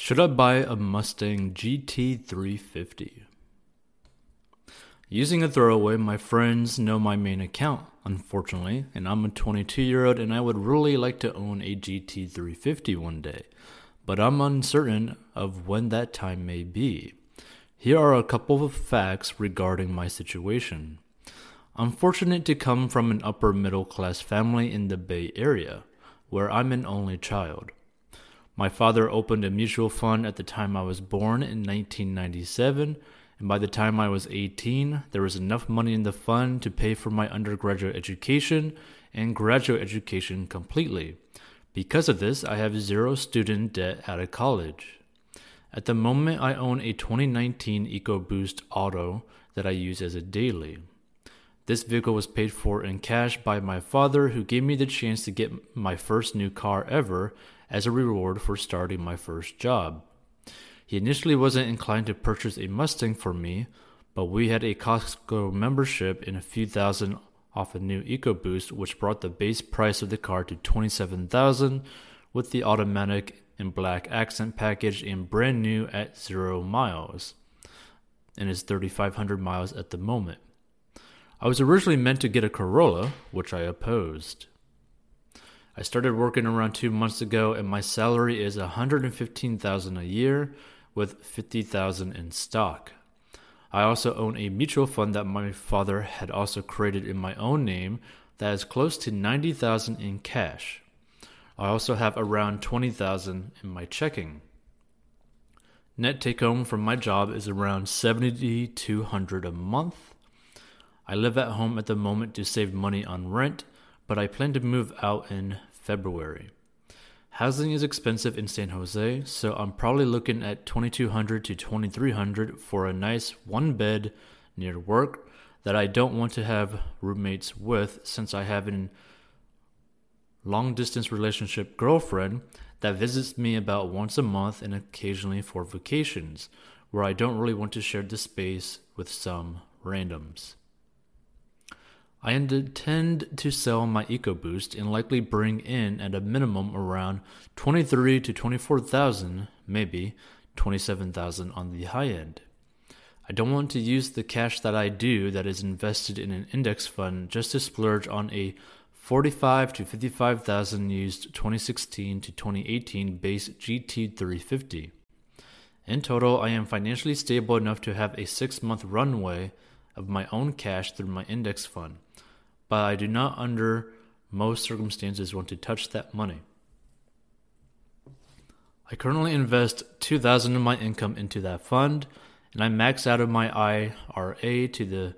Should I buy a Mustang GT350? Using a throwaway, my friends know my main account, unfortunately, and I'm a 22 year old and I would really like to own a GT350 one day, but I'm uncertain of when that time may be. Here are a couple of facts regarding my situation. I'm fortunate to come from an upper middle class family in the Bay Area, where I'm an only child. My father opened a mutual fund at the time I was born in 1997, and by the time I was 18, there was enough money in the fund to pay for my undergraduate education and graduate education completely. Because of this, I have zero student debt out of college. At the moment, I own a 2019 EcoBoost Auto that I use as a daily. This vehicle was paid for in cash by my father, who gave me the chance to get my first new car ever as a reward for starting my first job. He initially wasn't inclined to purchase a Mustang for me, but we had a Costco membership and a few thousand off a new EcoBoost, which brought the base price of the car to 27000 with the automatic and black accent package and brand new at 0 miles and is 3500 miles at the moment. I was originally meant to get a Corolla, which I opposed. I started working around 2 months ago and my salary is 115,000 a year with 50,000 in stock. I also own a mutual fund that my father had also created in my own name that is close to 90,000 in cash. I also have around 20,000 in my checking. Net take home from my job is around 7200 a month I live at home at the moment to save money on rent, but I plan to move out in February. Housing is expensive in San Jose, so I'm probably looking at 2200 to 2300 for a nice one bed near work that I don't want to have roommates with since I have a long distance relationship girlfriend that visits me about once a month and occasionally for vacations, where I don't really want to share the space with some randoms. I intend to sell my EcoBoost and likely bring in at a minimum around 23 to 24,000, maybe 27,000 on the high end. I don't want to use the cash that I do that is invested in an index fund just to splurge on a 45 to 55,000 used 2016 to 2018 base GT350. In total, I am financially stable enough to have a 6 month runway of my own cash through my index fund but I do not, under most circumstances, want to touch that money. I currently invest 2000 of my income into that fund, and I max out of my IRA to the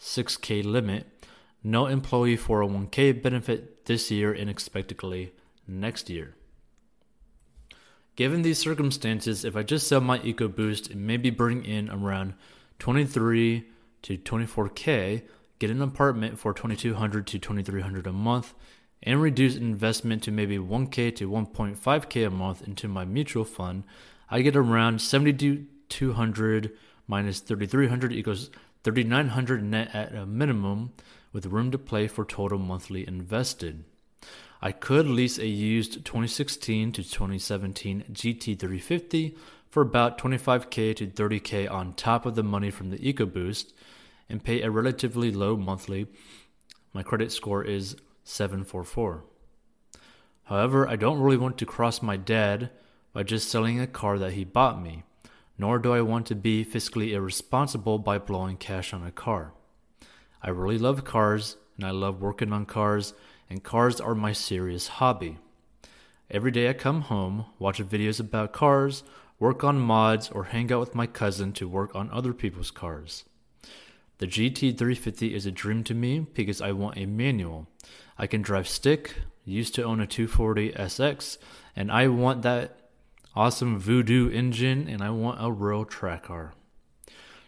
6K limit. No employee 401k benefit this year and expectedly next year. Given these circumstances, if I just sell my EcoBoost and maybe bring in around 23 to 24k, get an apartment for 2200 to 2300 a month and reduce investment to maybe 1k to 1.5k a month into my mutual fund, I get around 7200 minus 3300 equals 3900 net at a minimum with room to play for total monthly invested. I could lease a used 2016 to 2017 GT350 for about 25k to 30k on top of the money from the EcoBoost and pay a relatively low monthly. My credit score is 744. However, I don't really want to cross my dad by just selling a car that he bought me, nor do I want to be fiscally irresponsible by blowing cash on a car. I really love cars and I love working on cars, and cars are my serious hobby. Every day I come home, watch videos about cars, work on mods, or hang out with my cousin to work on other people's cars. The GT350 is a dream to me because I want a manual. I can drive stick, used to own a 240 SX, and I want that awesome Voodoo engine and I want a real track car.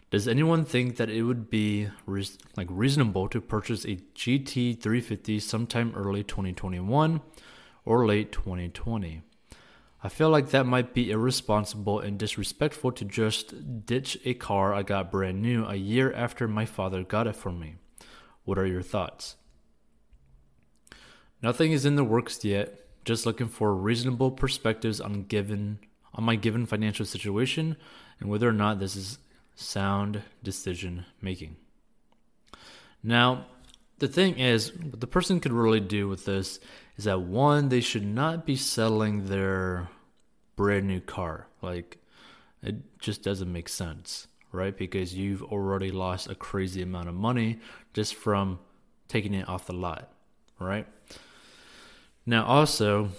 Does anyone think that it would be re- like reasonable to purchase a GT350 sometime early 2021 or late 2020? I feel like that might be irresponsible and disrespectful to just ditch a car I got brand new a year after my father got it for me. What are your thoughts? Nothing is in the works yet, just looking for reasonable perspectives on given on my given financial situation and whether or not this is sound decision making. Now, the thing is, what the person could really do with this is that one, they should not be selling their brand new car. Like, it just doesn't make sense, right? Because you've already lost a crazy amount of money just from taking it off the lot, right? Now, also,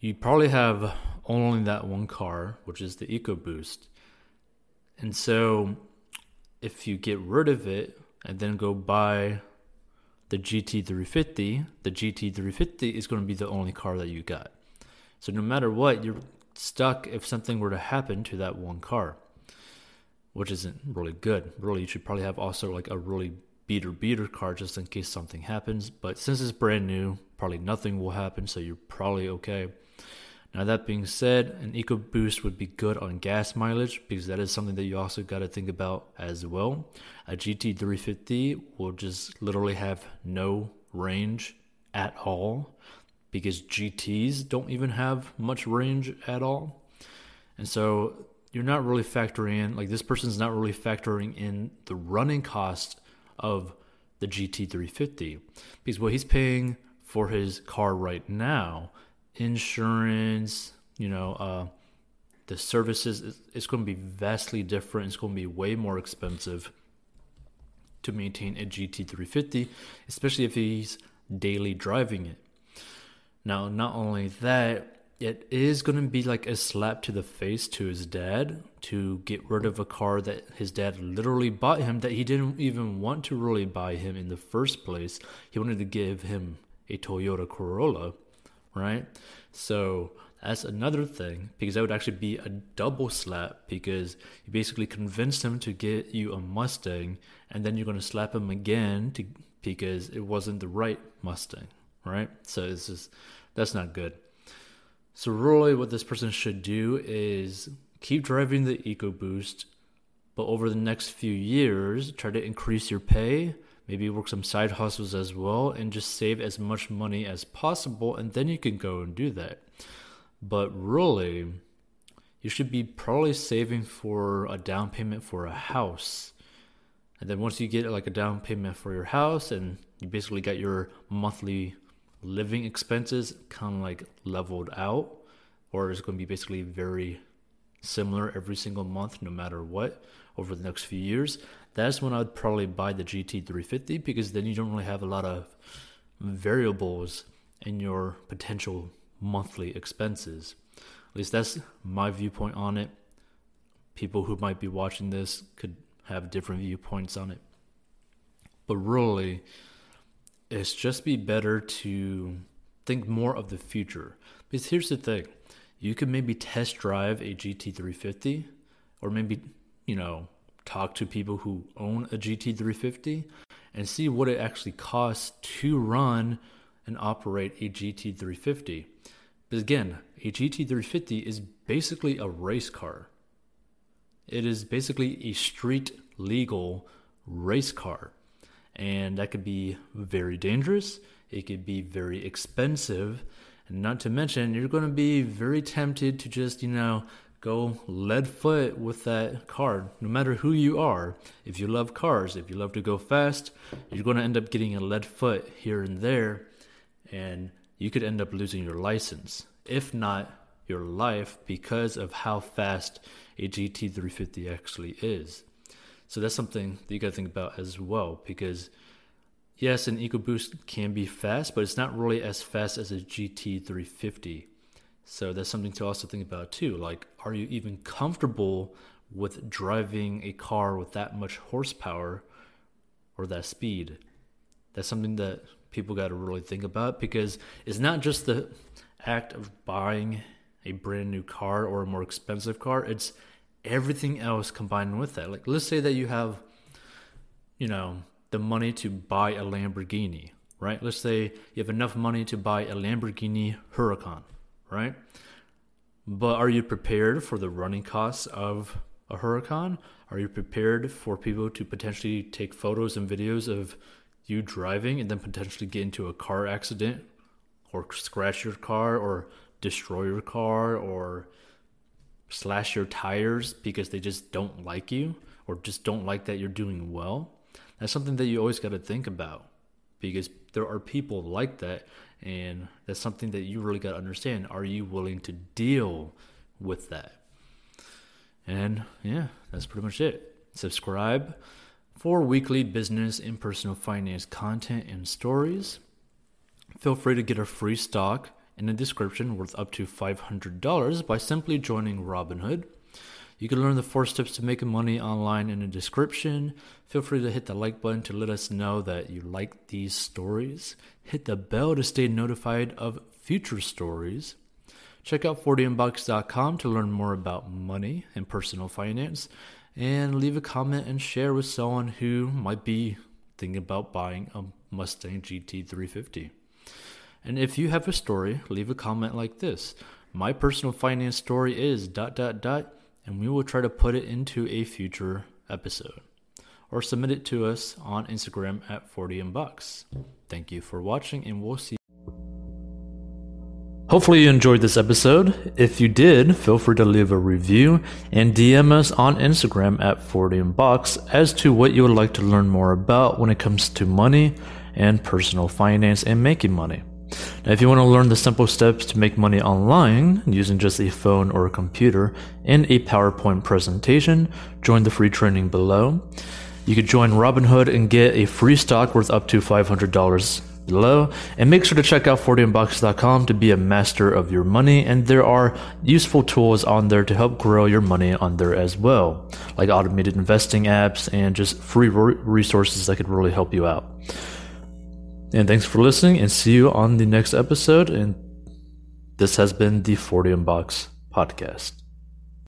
you probably have only that one car, which is the EcoBoost. And so, if you get rid of it and then go buy the GT350, the GT350 is going to be the only car that you got. So, no matter what, you're stuck if something were to happen to that one car, which isn't really good. Really, you should probably have also like a really beater beater car just in case something happens. But since it's brand new, probably nothing will happen, so you're probably okay. Now that being said, an EcoBoost would be good on gas mileage because that is something that you also got to think about as well. A GT350 will just literally have no range at all because GTs don't even have much range at all. And so you're not really factoring in like this person's not really factoring in the running cost of the GT350 because what he's paying for his car right now, insurance, you know, uh, the services, it's going to be vastly different. It's going to be way more expensive to maintain a GT350, especially if he's daily driving it. Now, not only that, it is going to be like a slap to the face to his dad to get rid of a car that his dad literally bought him that he didn't even want to really buy him in the first place. He wanted to give him a Toyota Corolla, right? So that's another thing because that would actually be a double slap because you basically convinced him to get you a Mustang and then you're going to slap him again to, because it wasn't the right Mustang, right? So it's just that's not good. So really, what this person should do is keep driving the EcoBoost, but over the next few years, try to increase your pay. Maybe work some side hustles as well, and just save as much money as possible, and then you can go and do that. But really, you should be probably saving for a down payment for a house. And then once you get like a down payment for your house and you basically got your monthly living expenses kind of like leveled out, or it's going to be basically very similar every single month, no matter what, over the next few years, that's when I'd probably buy the GT350 because then you don't really have a lot of variables in your potential monthly expenses. At least that's my viewpoint on it. People who might be watching this could have different viewpoints on it. But really, it's just be better to think more of the future. Because here's the thing you could maybe test drive a GT350 or maybe, you know, talk to people who own a GT350 and see what it actually costs to run and operate a GT350. But again, a GT350 is basically a race car. It is basically a street legal race car and that could be very dangerous. It could be very expensive, and not to mention you're going to be very tempted to just you know go lead foot with that car. No matter who you are, if you love cars, if you love to go fast, you're going to end up getting a lead foot here and there, and you could end up losing your license, if not your life, because of how fast a GT350 actually is. So that's something that you got to think about as well because yes, an EcoBoost can be fast, but it's not really as fast as a GT350. So that's something to also think about too. Like, are you even comfortable with driving a car with that much horsepower or that speed? That's something that people got to really think about because it's not just the act of buying a brand new car or a more expensive car, it's everything else combined with that. Like, let's say that you have, you know, the money to buy a Lamborghini, right? Let's say you have enough money to buy a Lamborghini Huracan, right? But are you prepared for the running costs of a Huracan? Are you prepared for people to potentially take photos and videos of you driving and then potentially get into a car accident or scratch your car or destroy your car or slash your tires because they just don't like you or just don't like that you're doing well. That's something that you always got to think about because there are people like that and that's something that you really got to understand. Are you willing to deal with that? And yeah, that's pretty much it. Subscribe for weekly business and personal finance content and stories. Feel free to get a free stock in a description worth up to $500 by simply joining Robinhood. You can learn the four steps to making money online in the description. Feel free to hit the like button to let us know that you like these stories. Hit the bell to stay notified of future stories. Check out 40inbox.com to learn more about money and personal finance. And leave a comment and share with someone who might be thinking about buying a Mustang GT350. And if you have a story, leave a comment like this. My personal finance story is dot dot dot, and we will try to put it into a future episode. Or submit it to us on Instagram at 40inbox. Thank you for watching, and we'll see. Hopefully, you enjoyed this episode. If you did, feel free to leave a review and DM us on Instagram at 40inbox as to what you would like to learn more about when it comes to money and personal finance and making money. Now, if you want to learn the simple steps to make money online using just a phone or a computer in a PowerPoint presentation, join the free training below. You could join Robinhood and get a free stock worth up to $500 below. And make sure to check out 40inbox.com to be a master of your money. And there are useful tools on there to help grow your money on there as well, like automated investing apps and just free resources that could really help you out. And thanks for listening and see you on the next episode. And this has been the 40 Inbox podcast.